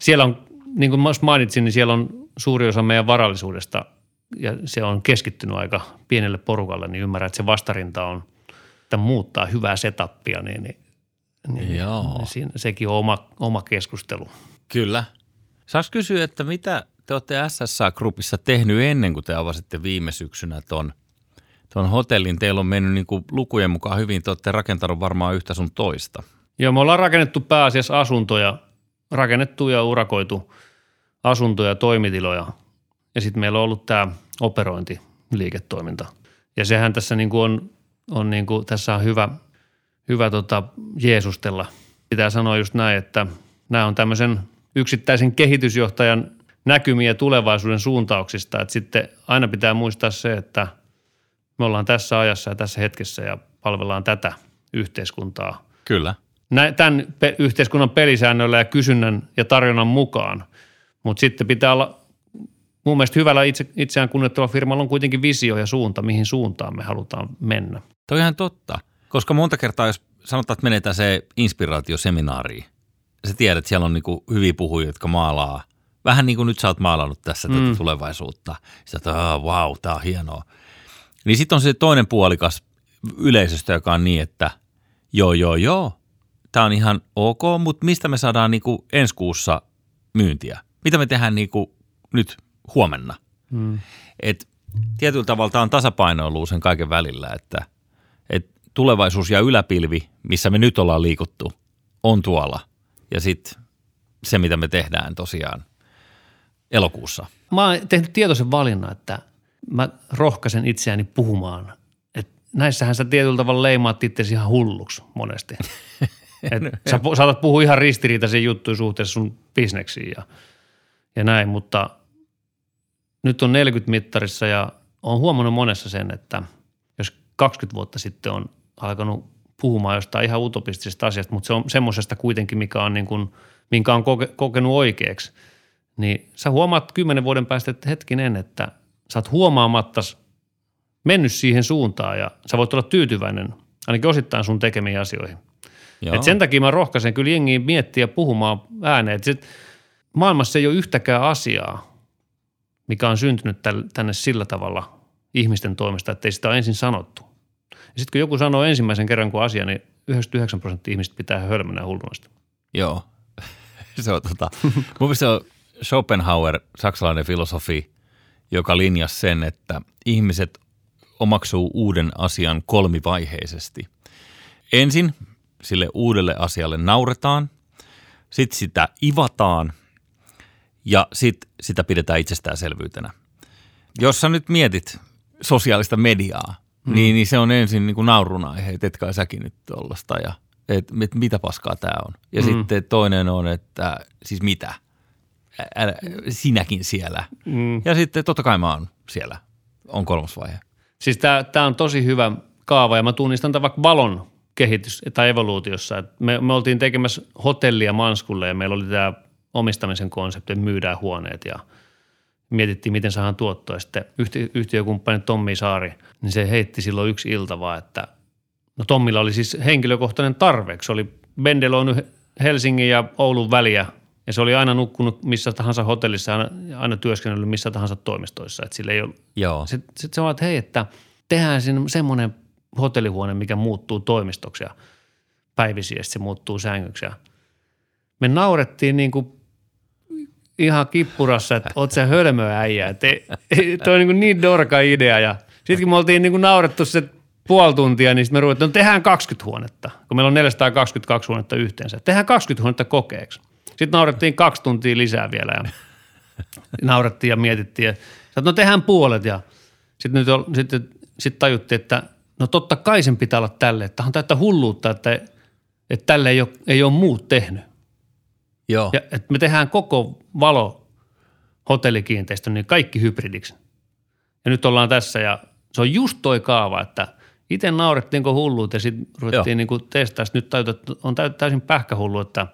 siellä on, niin kuin mainitsin, niin siellä on suuri osa meidän varallisuudesta ja se on keskittynyt aika pienelle porukalle, niin ymmärrän, että se vastarinta on, että muuttaa hyvää setapia, niin, niin niin, Joo. Niin siinä, sekin on oma, oma keskustelu. Kyllä. Saas kysyä, että mitä te olette SSA-grupissa tehnyt ennen kuin te avasitte viime syksynä ton, ton hotellin? Teillä on mennyt niin kuin lukujen mukaan hyvin, te olette rakentanut varmaan yhtä sun toista. Joo, me ollaan rakennettu pääasiassa asuntoja, rakennettu ja urakoitu asuntoja, toimitiloja ja sitten meillä on ollut tämä operointiliiketoiminta. Ja sehän tässä niin kuin on, on niin kuin, tässä on hyvä – hyvä tota, jeesustella. Pitää sanoa just näin, että nämä on tämmöisen yksittäisen kehitysjohtajan näkymiä tulevaisuuden suuntauksista. Että sitten aina pitää muistaa se, että me ollaan tässä ajassa ja tässä hetkessä ja palvellaan tätä yhteiskuntaa. Kyllä. Tämän pe- yhteiskunnan pelisäännöillä ja kysynnän ja tarjonnan mukaan. Mutta sitten pitää olla, mun mielestä hyvällä itse, itseään kunnettava firmalla on kuitenkin visio ja suunta, mihin suuntaan me halutaan mennä. Toi ihan totta. Koska monta kertaa, jos sanotaan, että menetään se inspiraatioseminaariin, sä tiedät, että siellä on niin hyviä puhujia, jotka maalaa. Vähän niin kuin nyt sä oot maalannut tässä mm. tätä tulevaisuutta. Sitten että wow, tää on hienoa. Niin sitten on se toinen puolikas yleisöstä, joka on niin, että joo, joo, joo, tämä on ihan ok, mutta mistä me saadaan niin kuin ensi kuussa myyntiä? Mitä me tehdään niin kuin nyt huomenna? Mm. Et tietyllä tavalla tämä on tasapainoilu sen kaiken välillä, että – tulevaisuus ja yläpilvi, missä me nyt ollaan liikuttu, on tuolla. Ja sitten se, mitä me tehdään tosiaan elokuussa. Mä oon tehnyt tietoisen valinnan, että mä rohkaisen itseäni puhumaan. Et näissähän sä tietyllä tavalla leimaat itse ihan hulluksi monesti. Et sä saatat puhua ihan ristiriitaisia juttuja suhteessa sun bisneksiin ja, ja näin, mutta nyt on 40 mittarissa ja on huomannut monessa sen, että jos 20 vuotta sitten on alkanut puhumaan jostain ihan utopistisesta asiasta, mutta se on semmoisesta kuitenkin, mikä on niin kuin, minkä on koke, kokenut oikeaksi. Niin sä huomaat kymmenen vuoden päästä, että hetkinen, että sä oot huomaamatta mennyt siihen suuntaan ja sä voit olla tyytyväinen ainakin osittain sun tekemiin asioihin. Et sen takia mä rohkaisen kyllä jengiin miettiä puhumaan ääneen. Että maailmassa ei ole yhtäkään asiaa, mikä on syntynyt tänne sillä tavalla ihmisten toimesta, että ei sitä ole ensin sanottu. Ja sitten kun joku sanoo ensimmäisen kerran kuin asia, niin 99 prosenttia ihmistä pitää hölmönä hullunasta. Joo. se on tota, mun se on Schopenhauer, saksalainen filosofi, joka linjasi sen, että ihmiset omaksuu uuden asian kolmivaiheisesti. Ensin sille uudelle asialle nauretaan, sitten sitä ivataan ja sitten sitä pidetään itsestäänselvyytenä. Jos sä nyt mietit sosiaalista mediaa, Mm. Niin, niin se on ensin niin kuin naurun aihe, että etkä säkin nyt tollasta ja että et, mitä paskaa tämä on. Ja mm. sitten toinen on, että siis mitä, Älä, sinäkin siellä. Mm. Ja sitten totta kai mä oon siellä, on kolmas vaihe. Siis tämä on tosi hyvä kaava ja mä tunnistan tämän vaikka valon kehitys tai evoluutiossa. me, me oltiin tekemässä hotellia Manskulle ja meillä oli tämä omistamisen konsepti, että myydään huoneet ja – mietittiin, miten saadaan tuottoa. Sitten yhtiökumppani Tommi Saari, niin se heitti silloin yksi ilta vaan, että no Tommilla oli siis henkilökohtainen tarve. Se oli bendeloinut Helsingin ja Oulun väliä ja se oli aina nukkunut missä tahansa hotellissa, aina, aina työskennellyt missä tahansa toimistoissa. Että sillä ei ollut. Joo. Sitten sit se vaan, että hei, että tehdään sinne semmoinen hotellihuone, mikä muuttuu toimistoksi ja päivisiä, se muuttuu sängyksi. Ja me naurettiin niin kuin ihan kippurassa, että oot sä hölmö äijä. Että toi on niin, niin dorka idea ja sitten kun me oltiin niin kuin naurettu se puoli tuntia, niin sitten me ruvettiin, no tehdään 20 huonetta, kun meillä on 422 huonetta yhteensä. Tehdään 20 huonetta kokeeksi. Sitten naurettiin kaksi tuntia lisää vielä ja naurettiin ja mietittiin. Ja, no tehdään puolet ja sitten nyt sitten, sitten tajuttiin, että no totta kai sen pitää olla tälle. Että on täyttä hulluutta, että, että tälle ei ole, ei ole muut tehnyt. Joo. Ja, että me tehdään koko valo hotellikiinteistö, niin kaikki hybridiksi. Ja nyt ollaan tässä ja se on just toi kaava, että itse naurettiin kun hulluut ja sitten ruvettiin niin testaa. Nyt tajuta, että on täysin pähkähullu, että,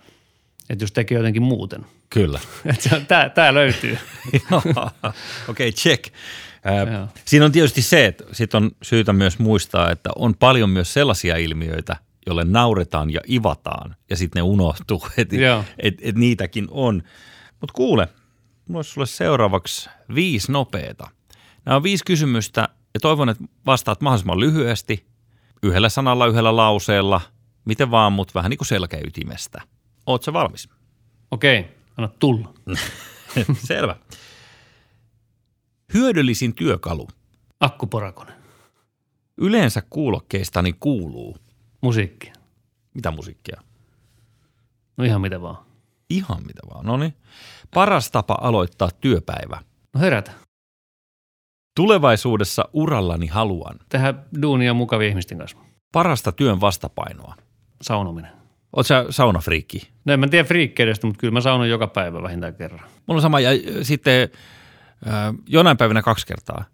että jos tekee jotenkin muuten. Kyllä. Tämä löytyy. Okei, okay, check. Äh, siinä on tietysti se, että sit on syytä myös muistaa, että on paljon myös sellaisia ilmiöitä, jolle nauretaan ja ivataan ja sitten ne unohtuu, että et, et niitäkin on. Mutta kuule, mulla olisi sulle seuraavaksi viisi nopeeta. Nämä on viisi kysymystä ja toivon, että vastaat mahdollisimman lyhyesti, yhdellä sanalla, yhdellä lauseella, miten vaan, mutta vähän niin kuin selkäytimestä. Oletko valmis? Okei, anna tulla. Selvä. Hyödyllisin työkalu. Akkuporakone. Yleensä kuulokkeistani kuuluu. Musiikkia. Mitä musiikkia? No ihan mitä vaan. Ihan mitä vaan, no niin. Paras tapa aloittaa työpäivä. No herätä. Tulevaisuudessa urallani haluan. Tehdä duunia mukavia ihmisten kanssa. Parasta työn vastapainoa. Saunominen. Oot sä saunafriikki? No en mä tiedä friikkeidestä, mutta kyllä mä saunon joka päivä vähintään kerran. Mulla on sama, ja sitten äh, jonain päivinä kaksi kertaa.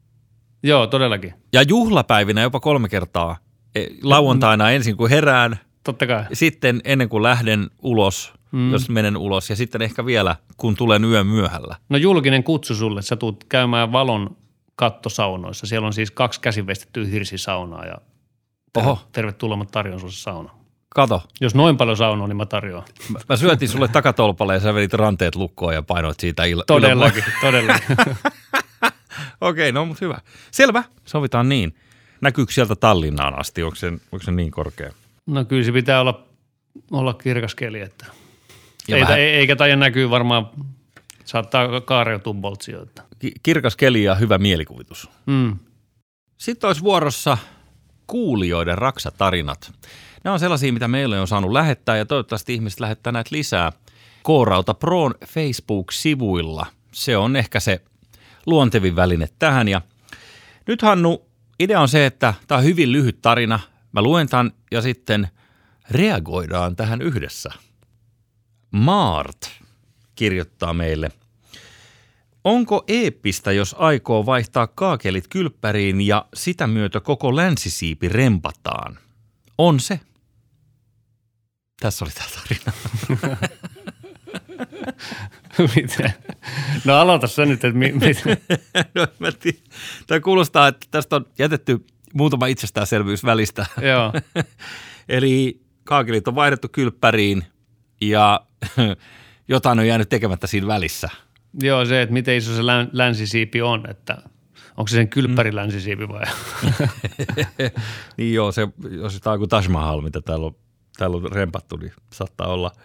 Joo, todellakin. Ja juhlapäivinä jopa kolme kertaa. E, lauantaina ensin kun herään. Totta kai. Sitten ennen kuin lähden ulos, mm. jos menen ulos. Ja sitten ehkä vielä, kun tulen yön myöhällä. No julkinen kutsu sulle. Sä tulet käymään valon kattosaunoissa. Siellä on siis kaksi käsinvestettyä hirsisaunaa ja Oho. tervetuloa, mä tarjon sulle sauna. Kato. Jos noin paljon saunoa, niin mä tarjoan. Mä, mä syötin sulle takatolpalle ja sä vedit ranteet lukkoon ja painoit siitä il- Todellakin, todellakin. Okei, okay, no mutta hyvä. Selvä, sovitaan niin. Näkyykö sieltä Tallinnaan asti, onko se, onko se niin korkea? No kyllä se pitää olla, olla kirkas keli, että ei, vähän... eikä taida näkyy varmaan, saattaa kaareutua boltsioita. Kirkas keli ja hyvä mielikuvitus. Mm. Sitten olisi vuorossa kuulijoiden raksatarinat. Nämä on sellaisia, mitä meille on saanut lähettää ja toivottavasti ihmiset lähettää näitä lisää. K-Rauta Proon Facebook-sivuilla. Se on ehkä se luontevin väline tähän. Ja nyt Hannu, idea on se, että tämä on hyvin lyhyt tarina. Mä luen tämän ja sitten reagoidaan tähän yhdessä. Maart kirjoittaa meille. Onko eeppistä, jos aikoo vaihtaa kaakelit kylppäriin ja sitä myötä koko länsisiipi rempataan? On se. Tässä oli tämä tarina. Miten? No aloita sä nyt, että mi- mit. no, mä Tämä kuulostaa, että tästä on jätetty muutama itsestäänselvyys välistä. Joo. Eli kaakelit on vaihdettu kylppäriin ja jotain on jäänyt tekemättä siinä välissä. Joo, se, että miten iso se länsisiipi on, että onko se sen kylppäri mm. länsisiipi vai? niin joo, se, jos tämä on kuin Taj Mahal, mitä täällä on, täällä on rempattu, niin saattaa olla –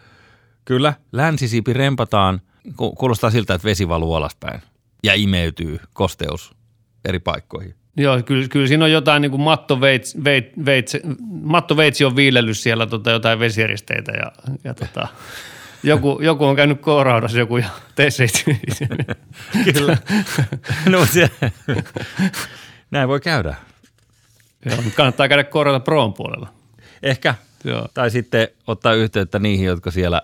Kyllä, länsisiipi rempataan. Kuulostaa siltä, että vesi valuu alaspäin ja imeytyy kosteus eri paikkoihin. Joo, kyllä, kyllä siinä on jotain niin kuin mattoveitsi, veit, veitsi, mattoveitsi on viilellyt siellä tota, jotain vesijäristeitä ja, ja tota, joku, joku on käynyt kooraudassa joku ja teissä Kyllä. No se, näin voi käydä. Joo, kannattaa käydä koorata proon puolella. Ehkä. Joo. Tai sitten ottaa yhteyttä niihin, jotka siellä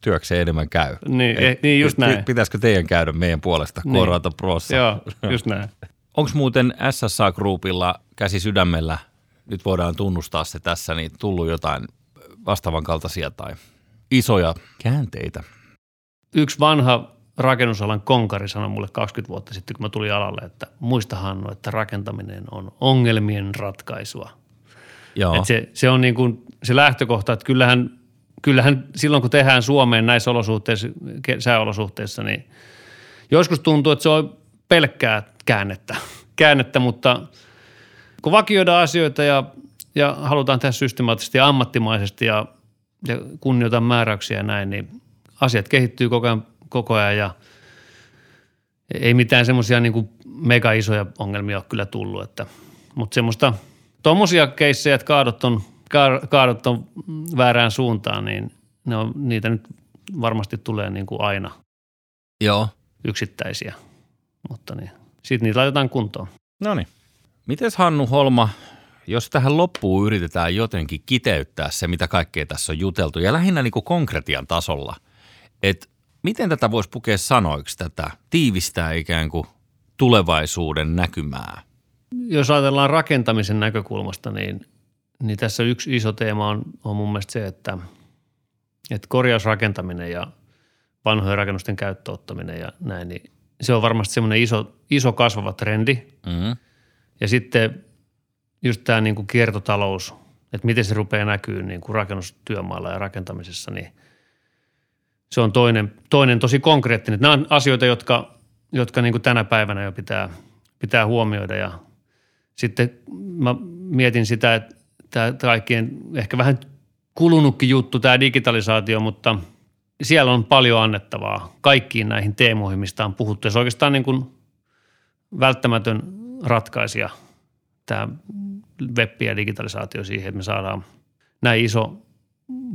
työkseen enemmän käy. Niin, Et, eh, niin just näin. Pitäisikö teidän käydä meidän puolesta niin. Korata Prossa? Joo, just näin. Onko muuten SSA Groupilla käsi sydämellä, nyt voidaan tunnustaa se tässä, niin tullut jotain vastaavan kaltaisia tai isoja käänteitä? Yksi vanha rakennusalan konkari sanoi mulle 20 vuotta sitten, kun mä tulin alalle, että muista Hannu, että rakentaminen on ongelmien ratkaisua. Joo. Et se, se on niin kuin se lähtökohta, että kyllähän kyllähän silloin, kun tehdään Suomeen näissä olosuhteissa, sääolosuhteissa, niin joskus tuntuu, että se on pelkkää käännettä, käännettä mutta kun vakioidaan asioita ja, ja halutaan tehdä systemaattisesti ja ammattimaisesti ja, ja kunnioitan määräyksiä ja näin, niin asiat kehittyy koko ajan, koko ajan ja ei mitään semmoisia niin mega isoja ongelmia ole kyllä tullut, että, mutta semmoista tuommoisia keissejä, että kaadot on, kaadot on väärään suuntaan, niin ne on, niitä nyt varmasti tulee niin kuin aina Joo. yksittäisiä, mutta niin. Sitten niitä laitetaan kuntoon. No niin. Mites Hannu Holma, jos tähän loppuun yritetään jotenkin kiteyttää se, mitä kaikkea tässä on juteltu, ja lähinnä niin kuin konkretian tasolla, että miten tätä voisi pukea sanoiksi tätä, tiivistää ikään kuin tulevaisuuden näkymää? Jos ajatellaan rakentamisen näkökulmasta, niin, niin tässä yksi iso teema on, on mun mielestä se, että, että korjausrakentaminen ja vanhojen rakennusten käyttöottaminen ja näin, niin se on varmasti semmoinen iso, iso kasvava trendi. Mm-hmm. Ja sitten just tämä niin kuin kiertotalous, että miten se rupeaa näkyy niin kuin rakennustyömaalla ja rakentamisessa, niin se on toinen, toinen tosi konkreettinen. Nämä on asioita, jotka, jotka niin kuin tänä päivänä jo pitää, pitää huomioida ja sitten mä mietin sitä, että tämä kaikkien ehkä vähän kulunutkin juttu, tämä digitalisaatio, mutta siellä on paljon annettavaa kaikkiin näihin teemoihin, mistä on puhuttu. Ja se on oikeastaan niin kuin välttämätön ratkaisija tämä web ja digitalisaatio siihen, että me saadaan näin iso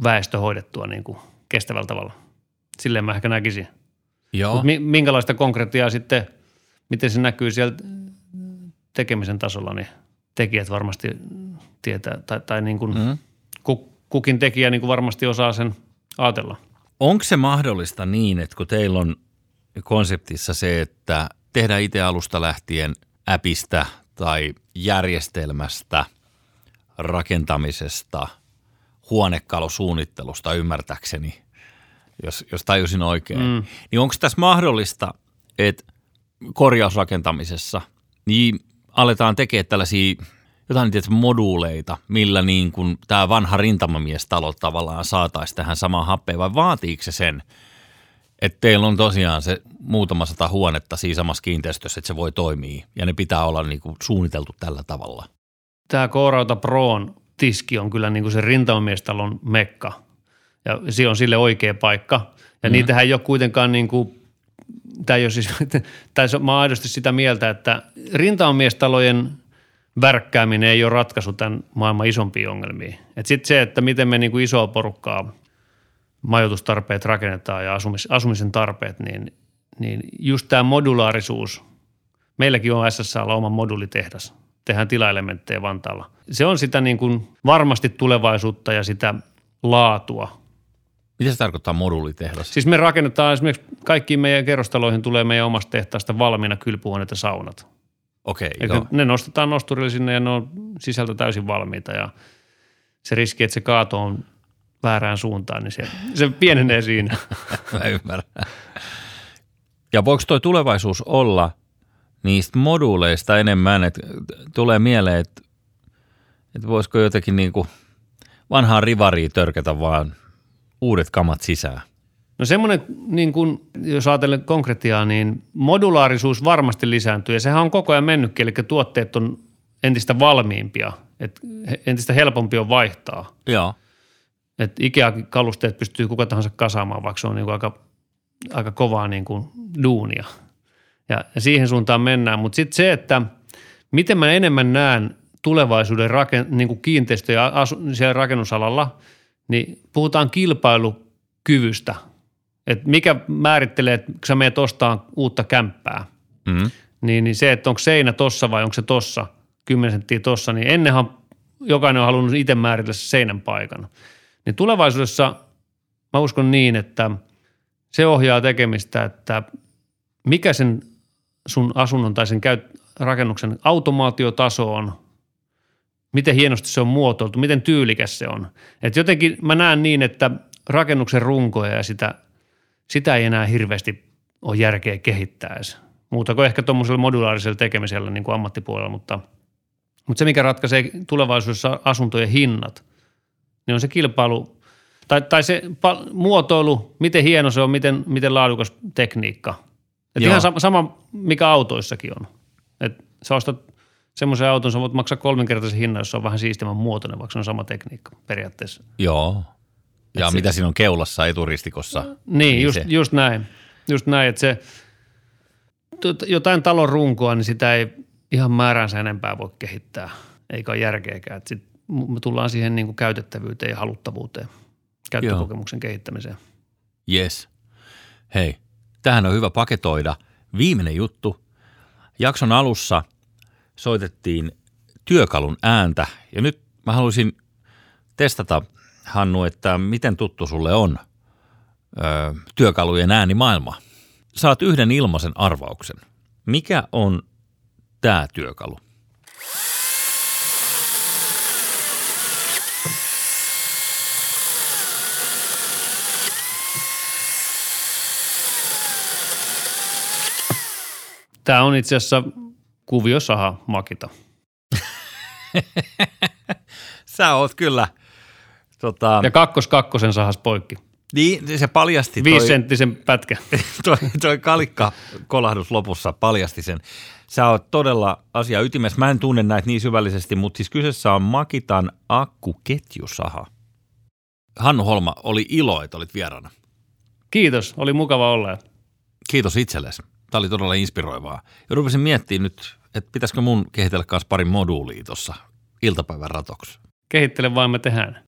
väestö hoidettua niin kuin kestävällä tavalla. Silleen mä ehkä näkisin. Joo. Mut minkälaista konkretiaa sitten, miten se näkyy siellä tekemisen tasolla, niin tekijät varmasti tietää, tai, tai niin kuin mm. kukin tekijä niin kuin varmasti osaa sen ajatella. Onko se mahdollista niin, että kun teillä on konseptissa se, että tehdään itse alusta lähtien äpistä tai järjestelmästä, rakentamisesta, huonekalusuunnittelusta ymmärtäkseni, jos, jos tajusin oikein, mm. niin onko tässä mahdollista, että korjausrakentamisessa niin aletaan tekemään tällaisia jotain tietysti moduuleita, millä niin kuin tämä vanha rintamamiestalo tavallaan saataisiin tähän samaan happeen, vai vaatiiko se sen, että teillä on tosiaan se muutama sata huonetta siinä samassa kiinteistössä, että se voi toimia ja ne pitää olla niin kuin suunniteltu tällä tavalla? Tämä Koorauta Proon tiski on kyllä niin kuin se rintamamiestalon mekka ja se on sille oikea paikka. Ja mm. niitähän ei ole kuitenkaan niin kuin, tämä ei ole siis, tai mä oon aidosti sitä mieltä, että rintamamiestalojen värkkääminen ei ole ratkaisu tämän maailman isompiin ongelmiin. Sitten se, että miten me niin kuin isoa porukkaa majoitustarpeet rakennetaan ja asumis, asumisen tarpeet, niin, niin just tämä modulaarisuus, meilläkin on SSL oma modulitehdas, tehdään tilaelementtejä Vantaalla. Se on sitä niin kuin varmasti tulevaisuutta ja sitä laatua. Mitä se tarkoittaa modulitehdas? Siis me rakennetaan esimerkiksi kaikkiin meidän kerrostaloihin tulee meidän omasta tehtaasta valmiina kylpyhuoneet ja saunat. Okei, okay, joo. Ne nostetaan nosturille sinne ja ne on sisältö täysin valmiita ja se riski, että se kaato on väärään suuntaan, niin se, se pienenee siinä. Mä ymmärrän. Ja voiko tuo tulevaisuus olla niistä moduuleista enemmän, että tulee mieleen, että, että voisiko jotenkin niin kuin vanhaa rivaria törkätä vaan uudet kamat sisään? No semmoinen, niin kun, jos ajatellen konkretiaa, niin modulaarisuus varmasti lisääntyy ja sehän on koko ajan mennytkin, eli tuotteet on entistä valmiimpia, että entistä helpompi on vaihtaa. Joo. Että Ikea-kalusteet pystyy kuka tahansa kasaamaan, vaikka se on niin kuin aika, aika kovaa niin kuin duunia. Ja, ja siihen suuntaan mennään. Mutta sitten se, että miten mä enemmän näen tulevaisuuden raken, niin kuin kiinteistöjä asu, siellä rakennusalalla, niin puhutaan kilpailukyvystä. Et mikä määrittelee, että kun sä menet ostamaan uutta kämppää, mm-hmm. niin, niin se, että onko seinä tossa vai onko se tossa, 10 senttiä tossa, niin ennenhan jokainen on halunnut itse määritellä se seinän paikan. Niin tulevaisuudessa mä uskon niin, että se ohjaa tekemistä, että mikä sen sun asunnon tai sen käyt, rakennuksen automaatiotaso on, miten hienosti se on muotoiltu, miten tyylikäs se on. Et jotenkin mä näen niin, että rakennuksen runkoja ja sitä, sitä ei enää hirveästi ole järkeä kehittää edes. Muuta kuin ehkä tuommoisella modulaarisella tekemisellä niin kuin ammattipuolella, mutta, mutta se mikä ratkaisee tulevaisuudessa asuntojen hinnat – niin on se kilpailu tai, tai se pal- muotoilu, miten hieno se on, miten, miten laadukas tekniikka. Et ihan sama, sama, mikä autoissakin on. Et sä ostat semmoisen auton, sä voit maksaa kolminkertaisen hinnan, jos se on vähän siistimän muotoinen, vaikka se on sama tekniikka periaatteessa. Joo. Ja Et mitä se, siinä on keulassa eturistikossa. Niin, niin just, se. just näin. Just näin, että se jotain talon runkoa, niin sitä ei ihan määränsä enempää voi kehittää. eikä ole järkeäkään. Sitten me tullaan siihen niin kuin käytettävyyteen ja haluttavuuteen, käyttökokemuksen Joo. kehittämiseen. Yes. Hei, tähän on hyvä paketoida. Viimeinen juttu. Jakson alussa soitettiin työkalun ääntä ja nyt mä haluaisin testata, Hannu, että miten tuttu sulle on ö, työkalujen äänimaailma. Saat yhden ilmaisen arvauksen. Mikä on tämä työkalu? Tämä on itse asiassa kuviosaha Makita. Sä oot kyllä. Tota... Ja kakkos kakkosen sahas poikki. Niin, se paljasti. Viisisenttisen pätkä. toi, toi kalikka kolahdus lopussa paljasti sen. Sä oot todella asia ytimessä. Mä en tunne näitä niin syvällisesti, mutta siis kyseessä on Makitan akkuketjusaha. Hannu Holma, oli ilo, että olit vieraana. Kiitos, oli mukava olla. Kiitos itsellesi. Tämä oli todella inspiroivaa. Ja rupesin miettimään nyt, että pitäisikö mun kehitellä kanssa pari moduulia tuossa iltapäivän ratoksi. Kehittele vain me tehdään.